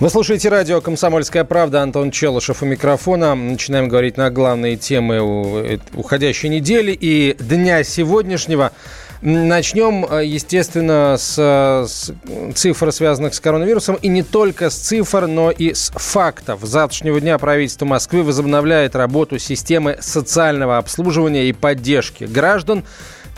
Вы слушаете радио «Комсомольская правда». Антон Челышев у микрофона. Начинаем говорить на главные темы э, уходящей недели и дня сегодняшнего. Начнем, э, естественно, с, с цифр, связанных с коронавирусом. И не только с цифр, но и с фактов. С завтрашнего дня правительство Москвы возобновляет работу системы социального обслуживания и поддержки граждан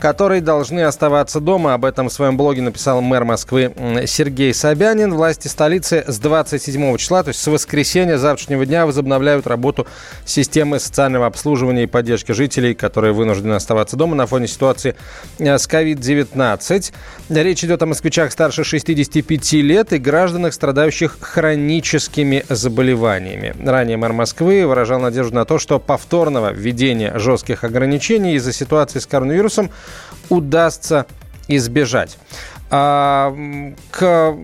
которые должны оставаться дома. Об этом в своем блоге написал мэр Москвы Сергей Собянин. Власти столицы с 27 числа, то есть с воскресенья завтрашнего дня, возобновляют работу системы социального обслуживания и поддержки жителей, которые вынуждены оставаться дома на фоне ситуации э, с COVID-19. Речь идет о москвичах старше 65 лет и гражданах, страдающих хроническими заболеваниями. Ранее мэр Москвы выражал надежду на то, что повторного введения жестких ограничений из-за ситуации с коронавирусом удастся избежать. А, к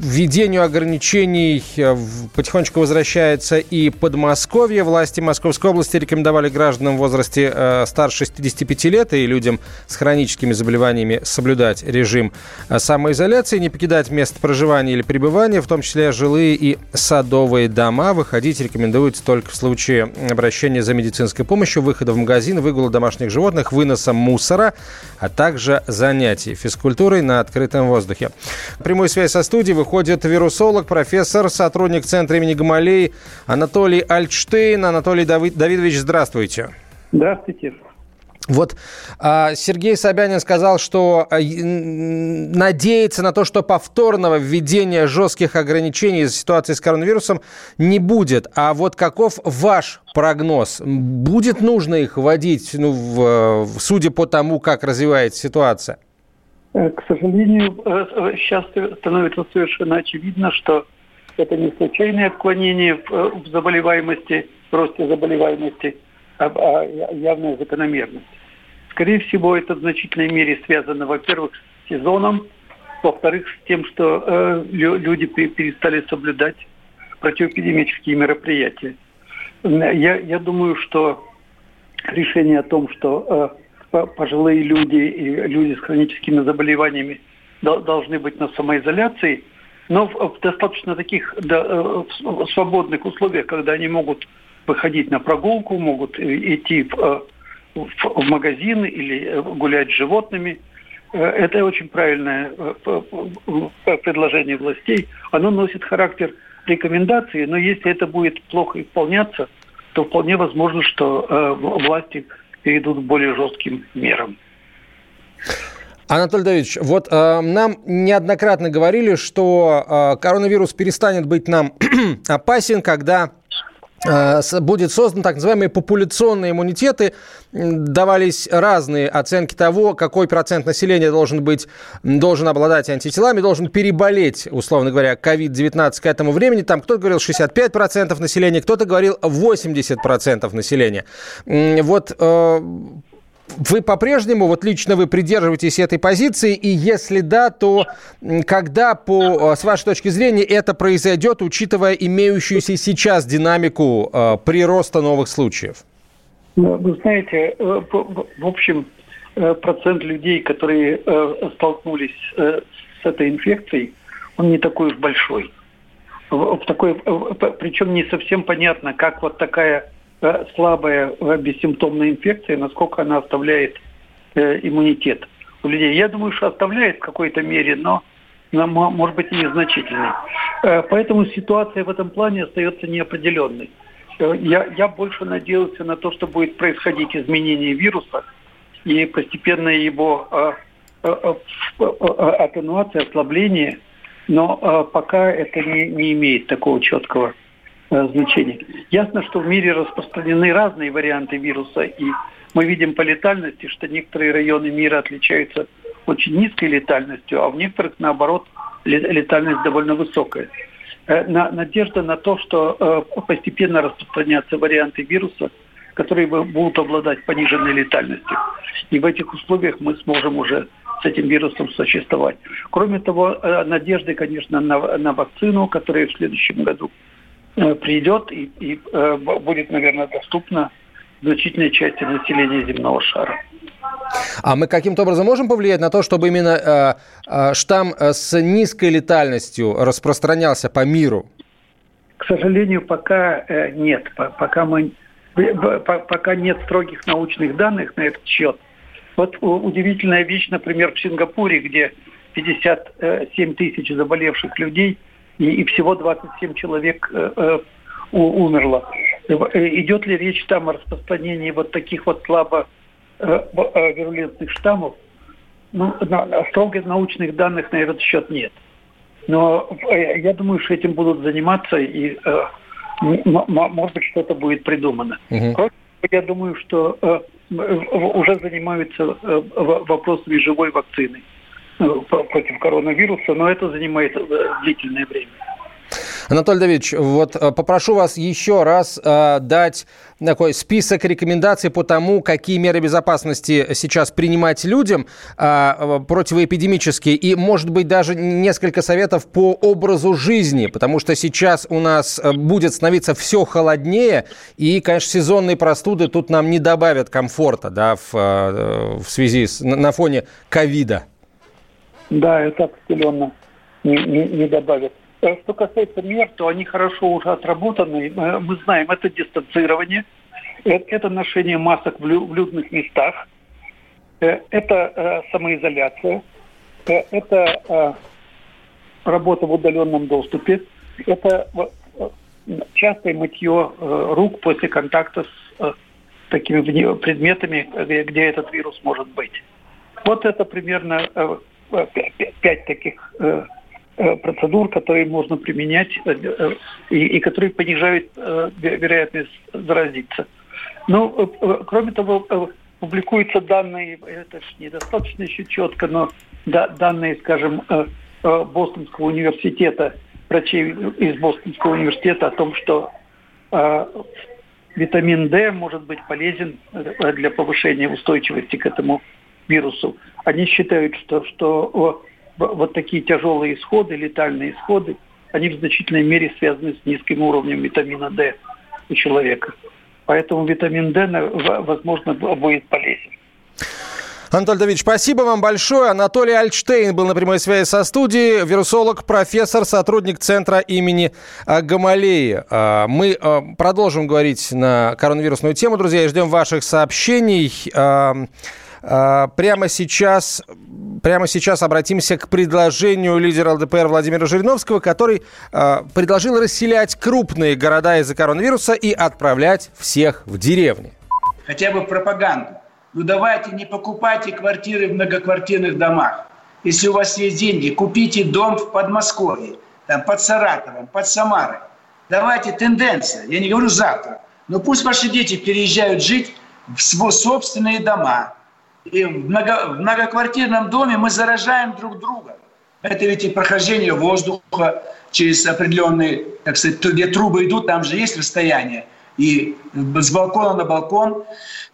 введению ограничений э, потихонечку возвращается и Подмосковье. Власти Московской области рекомендовали гражданам в возрасте э, старше 65 лет и людям с хроническими заболеваниями соблюдать режим э, самоизоляции, не покидать место проживания или пребывания, в том числе жилые и садовые дома. Выходить рекомендуется только в случае обращения за медицинской помощью, выхода в магазин, выгула домашних животных, выноса мусора, а также занятий физкультурой на открытом воздухе. Прямую связь со студией выходит вирусолог, профессор, сотрудник Центра имени Гамалей Анатолий Альтштейн. Анатолий Давид, Давидович, здравствуйте. Здравствуйте. Вот а, Сергей Собянин сказал, что а, надеется на то, что повторного введения жестких ограничений из-за ситуации с коронавирусом не будет. А вот каков ваш прогноз? Будет нужно их вводить, ну, в, судя по тому, как развивается ситуация? Э, к сожалению, э, сейчас становится совершенно очевидно, что это не случайное отклонение в э, заболеваемости, в росте заболеваемости, а, а явная закономерность. Скорее всего, это в значительной мере связано, во-первых, с сезоном, во-вторых, с тем, что люди перестали соблюдать противоэпидемические мероприятия. Я, я думаю, что решение о том, что пожилые люди и люди с хроническими заболеваниями должны быть на самоизоляции, но в, достаточно таких э, свободных условиях, когда они могут выходить на прогулку, могут идти в, э, в, в магазин или э, гулять с животными. Это очень правильное предложение властей. Оно носит характер рекомендации, но если это будет плохо исполняться, то вполне возможно, что власти перейдут к более жестким мерам. Анатолий Давидович, вот э, нам неоднократно говорили, что э, коронавирус перестанет быть нам опасен, когда будет создан так называемые популяционные иммунитеты. Давались разные оценки того, какой процент населения должен быть, должен обладать антителами, должен переболеть, условно говоря, COVID-19 к этому времени. Там кто-то говорил 65% населения, кто-то говорил 80% населения. Вот э, вы по-прежнему, вот лично вы придерживаетесь этой позиции, и если да, то когда, по, э, с вашей точки зрения, это произойдет, учитывая имеющуюся сейчас динамику э, прироста новых случаев? Ну, вы знаете, э, в общем, э, процент людей, которые столкнулись с этой инфекцией, он не такой уж большой. Такой, причем не совсем понятно, как вот такая слабая э, бессимптомная инфекция, насколько она оставляет э, иммунитет у людей. Я думаю, что оставляет в какой-то мере, но, может быть и незначительный. Поэтому ситуация в этом плане остается неопределенной. Я, я больше надеялся на то, что будет происходить изменение вируса и постепенная его атенуация, ослабление, но пока это не, не имеет такого четкого Э, значение. Ясно, что в мире распространены разные варианты вируса, и мы видим по летальности, что некоторые районы мира отличаются очень низкой летальностью, а в некоторых, наоборот, летальность довольно высокая. Э, надежда на то, что э, постепенно распространятся варианты вируса, которые будут обладать пониженной летальностью. И в этих условиях мы сможем уже с этим вирусом существовать. Кроме того, надежды, конечно, на, на вакцину, которая в следующем году придет и, и э, будет, наверное, доступна значительной части населения земного шара. А мы каким-то образом можем повлиять на то, чтобы именно э, э, штамм с низкой летальностью распространялся по миру? К сожалению, пока э, нет. Пока мы пока нет строгих научных данных на этот счет. Вот удивительная вещь, например, в Сингапуре, где 57 тысяч заболевших людей и, и всего 27 человек э, э, умерло. Э, идет ли речь там о распространении вот таких вот слабо э, э, вирулентных штаммов? Ну, на, строго научных данных на этот счет нет. Но э, я думаю, что этим будут заниматься и э, может быть, что-то будет придумано. Угу. Я думаю, что э, уже занимаются э, вопросами живой вакцины э, против коронавируса, но это занимает длительное время. Анатолий Давидович, вот э, попрошу вас еще раз э, дать такой список рекомендаций по тому, какие меры безопасности сейчас принимать людям э, противоэпидемические, и, может быть, даже несколько советов по образу жизни, потому что сейчас у нас э, будет становиться все холоднее, и, конечно, сезонные простуды тут нам не добавят комфорта, да, в, э, в связи с, на фоне ковида. Да, это определенно не, не, не добавит. Э, что касается мер, то они хорошо уже отработаны. Мы знаем, это дистанцирование, э, это ношение масок в людных местах, э, это самоизоляция, это работа в удаленном доступе, это частое мытье рук после контакта с такими предметами, где этот вирус может быть. Вот это примерно пять таких Э, процедур, которые можно применять э, э, и, и которые понижают вероятность заразиться. Но, кроме того, публикуются данные, это недостаточно еще четко, но данные, скажем, Бостонского университета, врачей из Бостонского университета о том, что витамин D может быть полезен для повышения устойчивости к этому вирусу. Они считают, что, что вот такие тяжелые исходы, летальные исходы, они в значительной мере связаны с низким уровнем витамина D у человека. Поэтому витамин D, возможно, будет полезен. Анатолий Давидович, спасибо вам большое. Анатолий Альтштейн был на прямой связи со студией, вирусолог, профессор, сотрудник центра имени а, Гамалеи. А, мы а, продолжим говорить на коронавирусную тему, друзья, и ждем ваших сообщений. Прямо сейчас прямо сейчас обратимся к предложению лидера ЛДПР Владимира Жириновского, который э, предложил расселять крупные города из-за коронавируса и отправлять всех в деревни. Хотя бы пропаганду. Ну давайте не покупайте квартиры в многоквартирных домах. Если у вас есть деньги, купите дом в Подмосковье, там, под Саратовом, под Самарой. Давайте тенденция. Я не говорю завтра. Но пусть ваши дети переезжают жить в свои собственные дома, и в, много, в многоквартирном доме мы заражаем друг друга. Это ведь и прохождение воздуха через определенные, так сказать, где трубы идут, там же есть расстояние. И с балкона на балкон.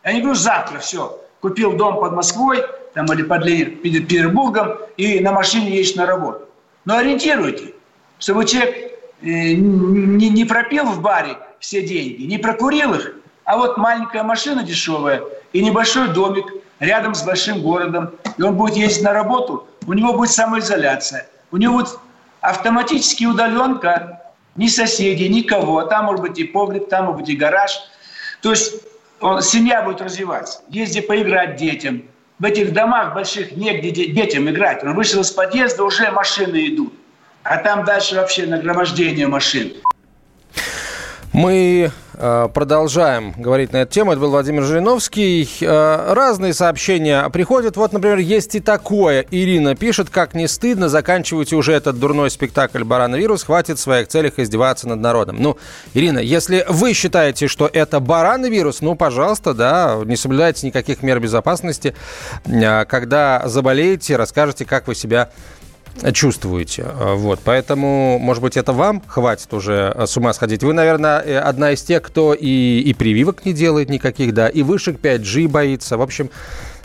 Я не говорю завтра, все, купил дом под Москвой там, или под Петербургом и на машине едешь на работу. Но ориентируйте, чтобы человек э, не, не пропил в баре все деньги, не прокурил их, а вот маленькая машина дешевая и небольшой домик – рядом с большим городом, и он будет ездить на работу, у него будет самоизоляция, у него будет автоматически удаленка, ни соседей, никого, а там может быть и погреб, там может быть и гараж. То есть он, семья будет развиваться, есть поиграть детям. В этих домах больших негде детям играть. Он вышел из подъезда, уже машины идут. А там дальше вообще нагромождение машин. Мы продолжаем говорить на эту тему. Это был Владимир Жириновский. Э, разные сообщения приходят. Вот, например, есть и такое. Ирина пишет, как не стыдно, заканчивайте уже этот дурной спектакль «Барановирус», хватит в своих целях издеваться над народом. Ну, Ирина, если вы считаете, что это барановирус, ну, пожалуйста, да, не соблюдайте никаких мер безопасности. Э, когда заболеете, расскажете, как вы себя чувствуете. Вот. Поэтому, может быть, это вам хватит уже с ума сходить. Вы, наверное, одна из тех, кто и, и прививок не делает никаких, да, и вышек 5G боится. В общем,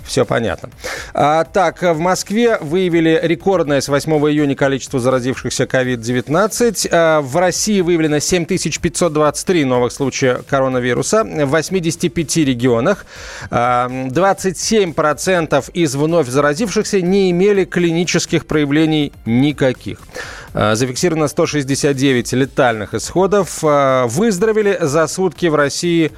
все понятно. А, так, в Москве выявили рекордное с 8 июня количество заразившихся COVID-19. А, в России выявлено 7523 новых случая коронавируса в 85 регионах. А, 27% из вновь заразившихся не имели клинических проявлений никаких. А, зафиксировано 169 летальных исходов. А, выздоровели за сутки в России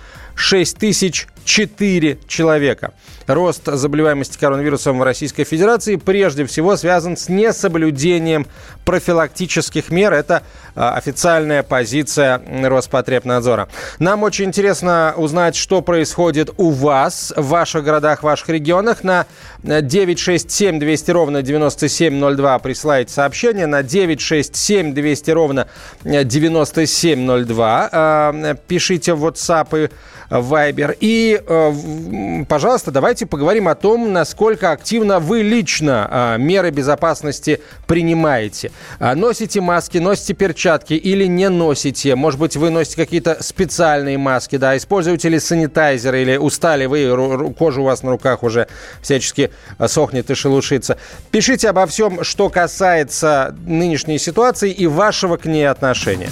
6004 человека. Рост заболеваемости коронавирусом в Российской Федерации прежде всего связан с несоблюдением профилактических мер. Это а, официальная позиция Роспотребнадзора. Нам очень интересно узнать, что происходит у вас в ваших городах, в ваших регионах. На 967 200 ровно 9702 присылайте сообщение. На 967 200 ровно 9702 а, пишите в WhatsApp и Viber. И, э, пожалуйста, давайте поговорим о том, насколько активно вы лично э, меры безопасности принимаете. А носите маски, носите перчатки или не носите? Может быть, вы носите какие-то специальные маски, да? Используете ли санитайзеры или устали вы, кожа у вас на руках уже всячески э, сохнет и шелушится? Пишите обо всем, что касается нынешней ситуации и вашего к ней отношения.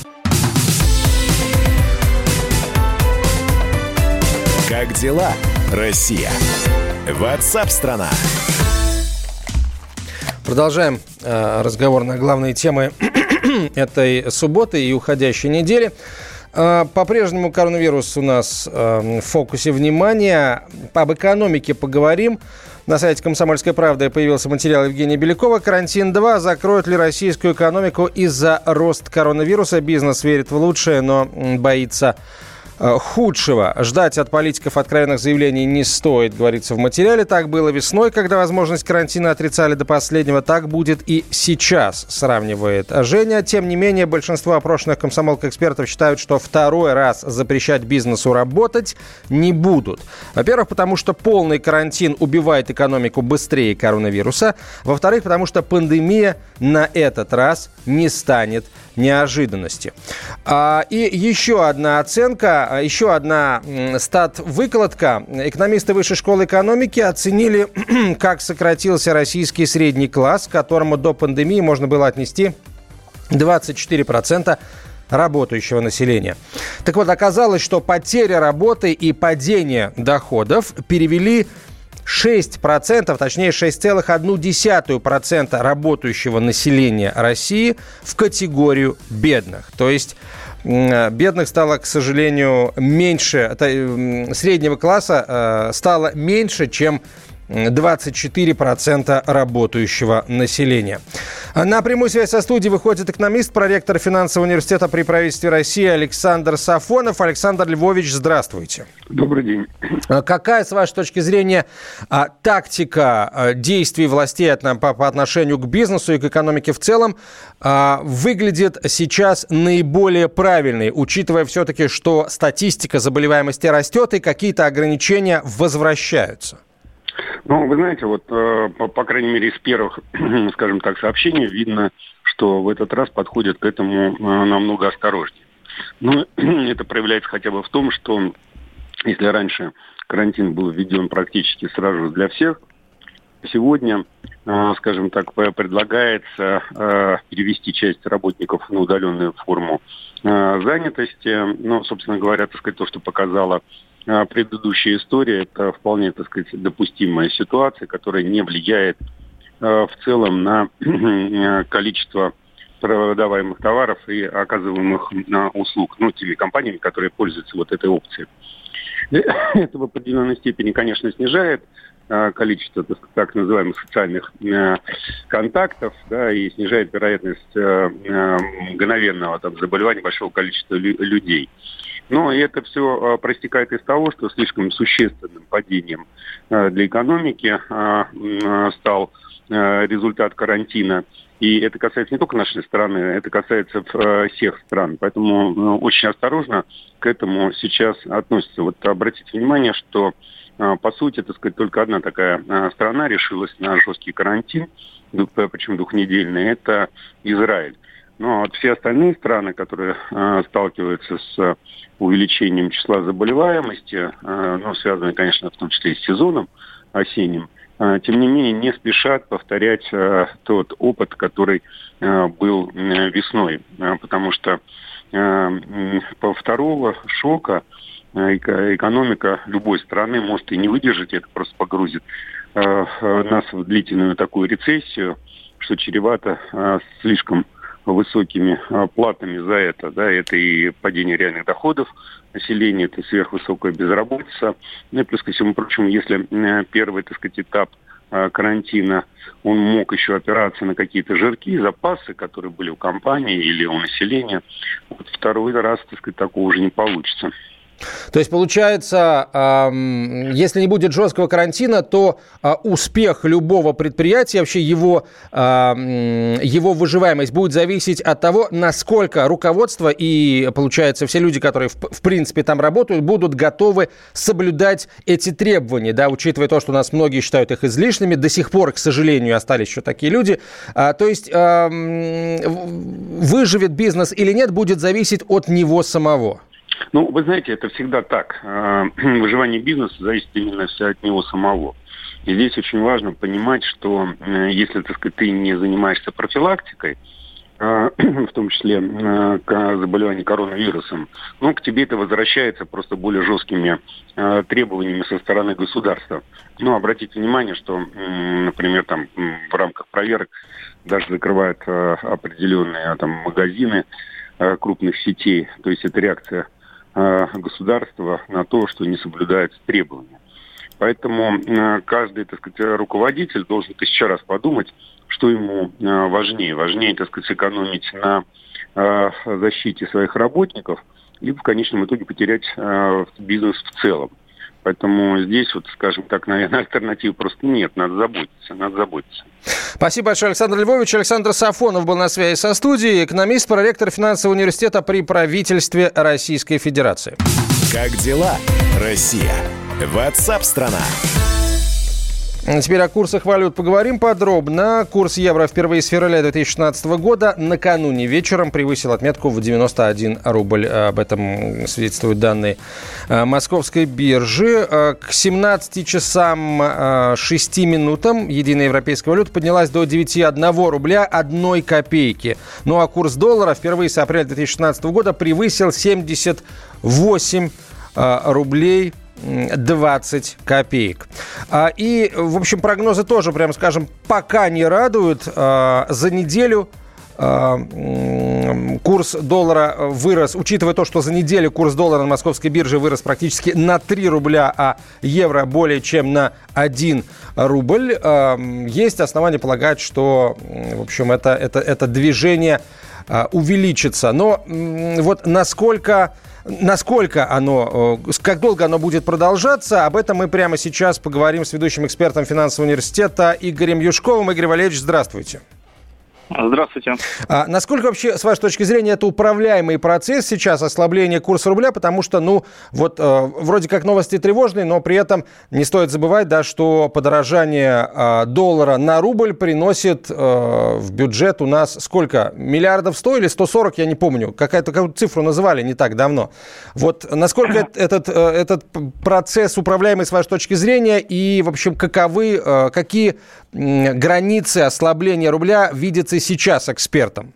Как дела, Россия? Ватсап-страна! Продолжаем э, разговор на главные темы этой субботы и уходящей недели. Э, по-прежнему коронавирус у нас э, в фокусе внимания. Об экономике поговорим. На сайте «Комсомольской правды» появился материал Евгения Белякова. Карантин 2. Закроют ли российскую экономику из-за роста коронавируса? Бизнес верит в лучшее, но боится худшего. Ждать от политиков откровенных заявлений не стоит, говорится в материале. Так было весной, когда возможность карантина отрицали до последнего. Так будет и сейчас, сравнивает Женя. Тем не менее, большинство опрошенных комсомолок-экспертов считают, что второй раз запрещать бизнесу работать не будут. Во-первых, потому что полный карантин убивает экономику быстрее коронавируса. Во-вторых, потому что пандемия на этот раз не станет неожиданностью. А, и еще одна оценка, а, еще одна стат-выкладка. Экономисты Высшей школы экономики оценили, как сократился российский средний класс, к которому до пандемии можно было отнести 24% работающего населения. Так вот, оказалось, что потеря работы и падение доходов перевели 6%, точнее 6,1% работающего населения России в категорию бедных. То есть бедных стало, к сожалению, меньше, среднего класса э, стало меньше, чем 24% работающего населения. На прямую связь со студией выходит экономист, проректор финансового университета при правительстве России Александр Сафонов. Александр Львович, здравствуйте. Добрый день. А какая, с вашей точки зрения, а, тактика а, действий властей по отношению к бизнесу и к экономике в целом выглядит сейчас наиболее правильной, учитывая все-таки, что статистика заболеваемости растет и какие-то ограничения возвращаются? Ну, вы знаете, вот, э, по, по крайней мере, из первых, скажем так, сообщений видно, что в этот раз подходят к этому э, намного осторожнее. Но это проявляется хотя бы в том, что если раньше карантин был введен практически сразу для всех, сегодня, э, скажем так, предлагается перевести часть работников на удаленную форму занятости. Ну, собственно говоря, так сказать, то, что показала предыдущая история, это вполне, так сказать, допустимая ситуация, которая не влияет а, в целом на количество продаваемых товаров и оказываемых услуг, ну, теми компаниями, которые пользуются вот этой опцией. Это в определенной степени, конечно, снижает а, количество так, называемых социальных контактов да, и снижает вероятность мгновенного там, заболевания большого количества людей. Но это все проистекает из того, что слишком существенным падением для экономики стал результат карантина. И это касается не только нашей страны, это касается всех стран. Поэтому очень осторожно к этому сейчас относятся. Вот обратите внимание, что по сути, так сказать, только одна такая страна решилась на жесткий карантин, причем двухнедельный, это Израиль. Ну, а вот все остальные страны, которые э, сталкиваются с увеличением числа заболеваемости, э, ну, связанные, конечно, в том числе и с сезоном осенним, э, тем не менее не спешат повторять э, тот опыт, который э, был э, весной, э, потому что э, по второго шока э, экономика любой страны может и не выдержать, это просто погрузит э, нас в длительную такую рецессию, что чревато э, слишком высокими платами за это. Да, это и падение реальных доходов населения, это сверхвысокая безработица. Ну и плюс ко всему прочему, если первый, так сказать, этап карантина, он мог еще опираться на какие-то жирки, запасы, которые были у компании или у населения. Вот второй раз, так сказать, такого уже не получится. То есть, получается, если не будет жесткого карантина, то а, успех любого предприятия, вообще его, его выживаемость будет зависеть от того, насколько руководство и, получается, все люди, которые, в принципе, там работают, будут готовы соблюдать эти требования, да, учитывая то, что у нас многие считают их излишними, до сих пор, к сожалению, остались еще такие люди. А, то есть, выживет бизнес или нет, будет зависеть от него самого. Ну, вы знаете, это всегда так. А, выживание бизнеса зависит именно все от него самого. И здесь очень важно понимать, что э, если, так сказать, ты не занимаешься профилактикой, а, в том числе э, к заболеванию коронавирусом, ну, к тебе это возвращается просто более жесткими э, требованиями со стороны государства. Ну, обратите внимание, что, например, там в рамках проверок даже закрывают определенные там магазины крупных сетей, то есть это реакция Э, государства на то, что не соблюдаются требования. Поэтому э, каждый, так сказать, руководитель должен тысячу раз подумать, что ему э, важнее. Важнее, так сказать, сэкономить на защите своих работников, либо в конечном итоге потерять бизнес в целом. Поэтому здесь, вот, скажем так, наверное, альтернативы просто нет. Надо заботиться, надо заботиться. Спасибо большое, Александр Львович. Александр Сафонов был на связи со студией, экономист, проректор финансового университета при правительстве Российской Федерации. Как дела, Россия? Ватсап-страна! Теперь о курсах валют поговорим подробно. Курс евро впервые с февраля 2016 года накануне вечером превысил отметку в 91 рубль. Об этом свидетельствуют данные э, московской биржи. Э, к 17 часам 6 э, минутам единая европейская валюта поднялась до 9,1 рубля 1 копейки. Ну а курс доллара впервые с апреля 2016 года превысил 78 рублей 20 копеек. А, и, в общем, прогнозы тоже, прям скажем, пока не радуют. А, за неделю а, курс доллара вырос, учитывая то, что за неделю курс доллара на московской бирже вырос практически на 3 рубля, а евро более чем на 1 рубль, есть основания полагать, что, в общем, это, это, это движение увеличится. Но вот насколько Насколько оно, э, как долго оно будет продолжаться, об этом мы прямо сейчас поговорим с ведущим экспертом финансового университета Игорем Юшковым. Игорь Валерьевич, здравствуйте. Здравствуйте. А насколько вообще, с вашей точки зрения, это управляемый процесс сейчас, ослабление курса рубля? Потому что, ну, вот э, вроде как новости тревожные, но при этом не стоит забывать, да, что подорожание э, доллара на рубль приносит э, в бюджет у нас сколько? Миллиардов 100 или 140, я не помню. Какая-то какую цифру называли не так давно. Вот насколько этот, э, этот процесс управляемый с вашей точки зрения и, в общем, каковы, э, какие границы ослабления рубля видятся сейчас экспертам?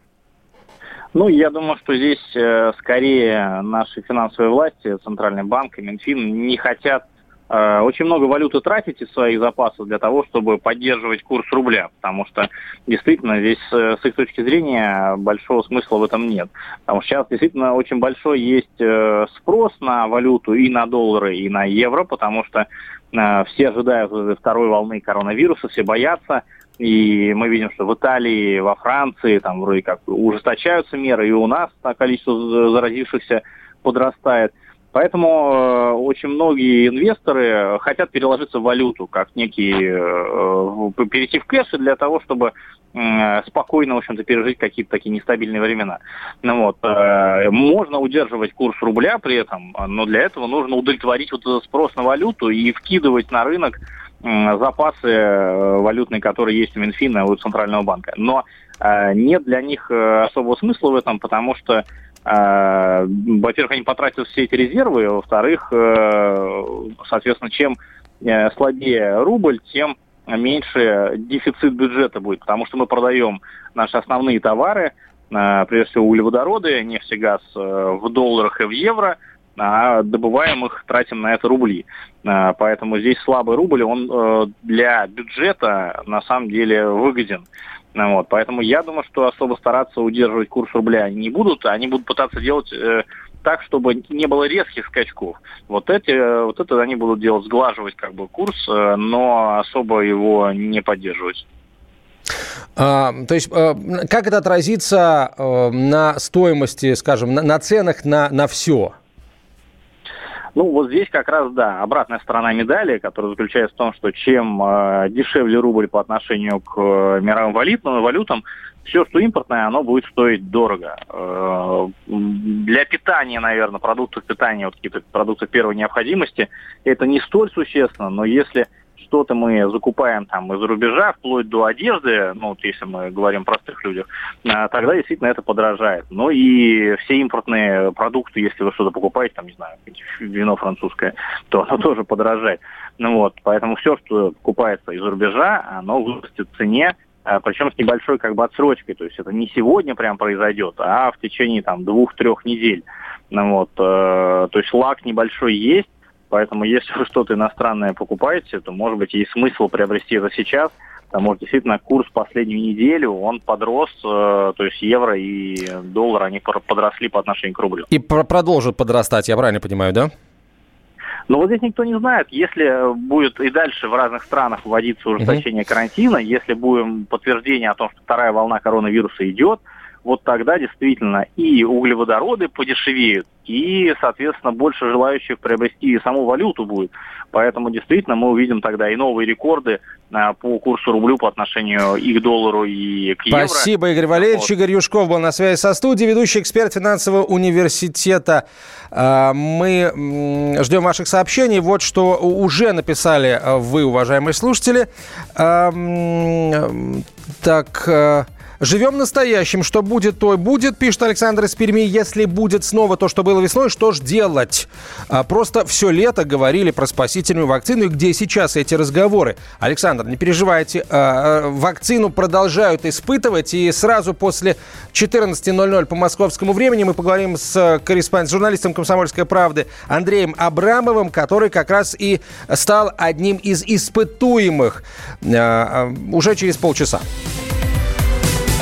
Ну, я думаю, что здесь э, скорее наши финансовые власти, Центральный банк и Минфин не хотят э, очень много валюты тратить из своих запасов для того, чтобы поддерживать курс рубля, потому что действительно здесь э, с их точки зрения большого смысла в этом нет. Потому что сейчас действительно очень большой есть э, спрос на валюту и на доллары, и на евро, потому что э, все ожидают второй волны коронавируса, все боятся, и мы видим, что в Италии, во Франции там вроде как ужесточаются меры, и у нас количество заразившихся подрастает. Поэтому э, очень многие инвесторы хотят переложиться в валюту, как некий, э, перейти в кэш для того, чтобы спокойно, в общем-то, пережить какие-то такие нестабильные времена. Ну, вот, э, можно удерживать курс рубля при этом, но для этого нужно удовлетворить вот этот спрос на валюту и вкидывать на рынок запасы э, валютные, которые есть у Минфина у Центрального банка. Но э, нет для них э, особого смысла в этом, потому что во-первых, они потратят все эти резервы, во-вторых, соответственно, чем слабее рубль, тем меньше дефицит бюджета будет, потому что мы продаем наши основные товары, прежде всего углеводороды, нефть и газ в долларах и в евро, а добываем их, тратим на это рубли. Поэтому здесь слабый рубль, он для бюджета на самом деле выгоден. Ну вот, поэтому я думаю, что особо стараться удерживать курс рубля не будут, они будут пытаться делать э, так, чтобы не было резких скачков. Вот эти, э, вот это они будут делать, сглаживать как бы курс, э, но особо его не поддерживать. А, то есть, э, как это отразится э, на стоимости, скажем, на, на ценах на, на все? Ну, вот здесь как раз, да, обратная сторона медали, которая заключается в том, что чем э, дешевле рубль по отношению к э, мировым валютам, валютам, все, что импортное, оно будет стоить дорого. Э, для питания, наверное, продуктов питания, вот какие-то продукты первой необходимости, это не столь существенно, но если что-то мы закупаем там из-за рубежа, вплоть до одежды, ну, вот если мы говорим о простых людях, а, тогда действительно это подорожает. Ну и все импортные продукты, если вы что-то покупаете, там, не знаю, вино французское, то оно тоже подорожает. Ну вот, поэтому все, что покупается из-за рубежа, оно вырастет в цене, а, причем с небольшой как бы отсрочкой, то есть это не сегодня прям произойдет, а в течение там двух-трех недель. Ну вот, э, то есть лак небольшой есть, Поэтому если вы что-то иностранное покупаете, то, может быть, есть смысл приобрести это сейчас, потому что действительно курс последнюю неделю, он подрос, э, то есть евро и доллар, они подросли по отношению к рублю. И продолжат подрастать, я правильно понимаю, да? Но вот здесь никто не знает, если будет и дальше в разных странах вводиться ужесточение карантина, если будет подтверждение о том, что вторая волна коронавируса идет, вот тогда действительно и углеводороды подешевеют, и, соответственно, больше желающих приобрести саму валюту будет. Поэтому действительно мы увидим тогда и новые рекорды а, по курсу рублю по отношению и к доллару, и к евро. Спасибо, Игорь Валерьевич. Вот. Игорь Юшков был на связи со студией, ведущий эксперт финансового университета. А, мы ждем ваших сообщений. Вот что уже написали вы, уважаемые слушатели. А, так... Живем настоящим. Что будет, то и будет, пишет Александр из Перми. Если будет снова то, что было весной, что ж делать? А, просто все лето говорили про спасительную вакцину. И где сейчас эти разговоры? Александр, не переживайте. А, а, вакцину продолжают испытывать. И сразу после 14.00 по московскому времени мы поговорим с корреспондентом, журналистом «Комсомольской правды» Андреем Абрамовым, который как раз и стал одним из испытуемых уже через полчаса.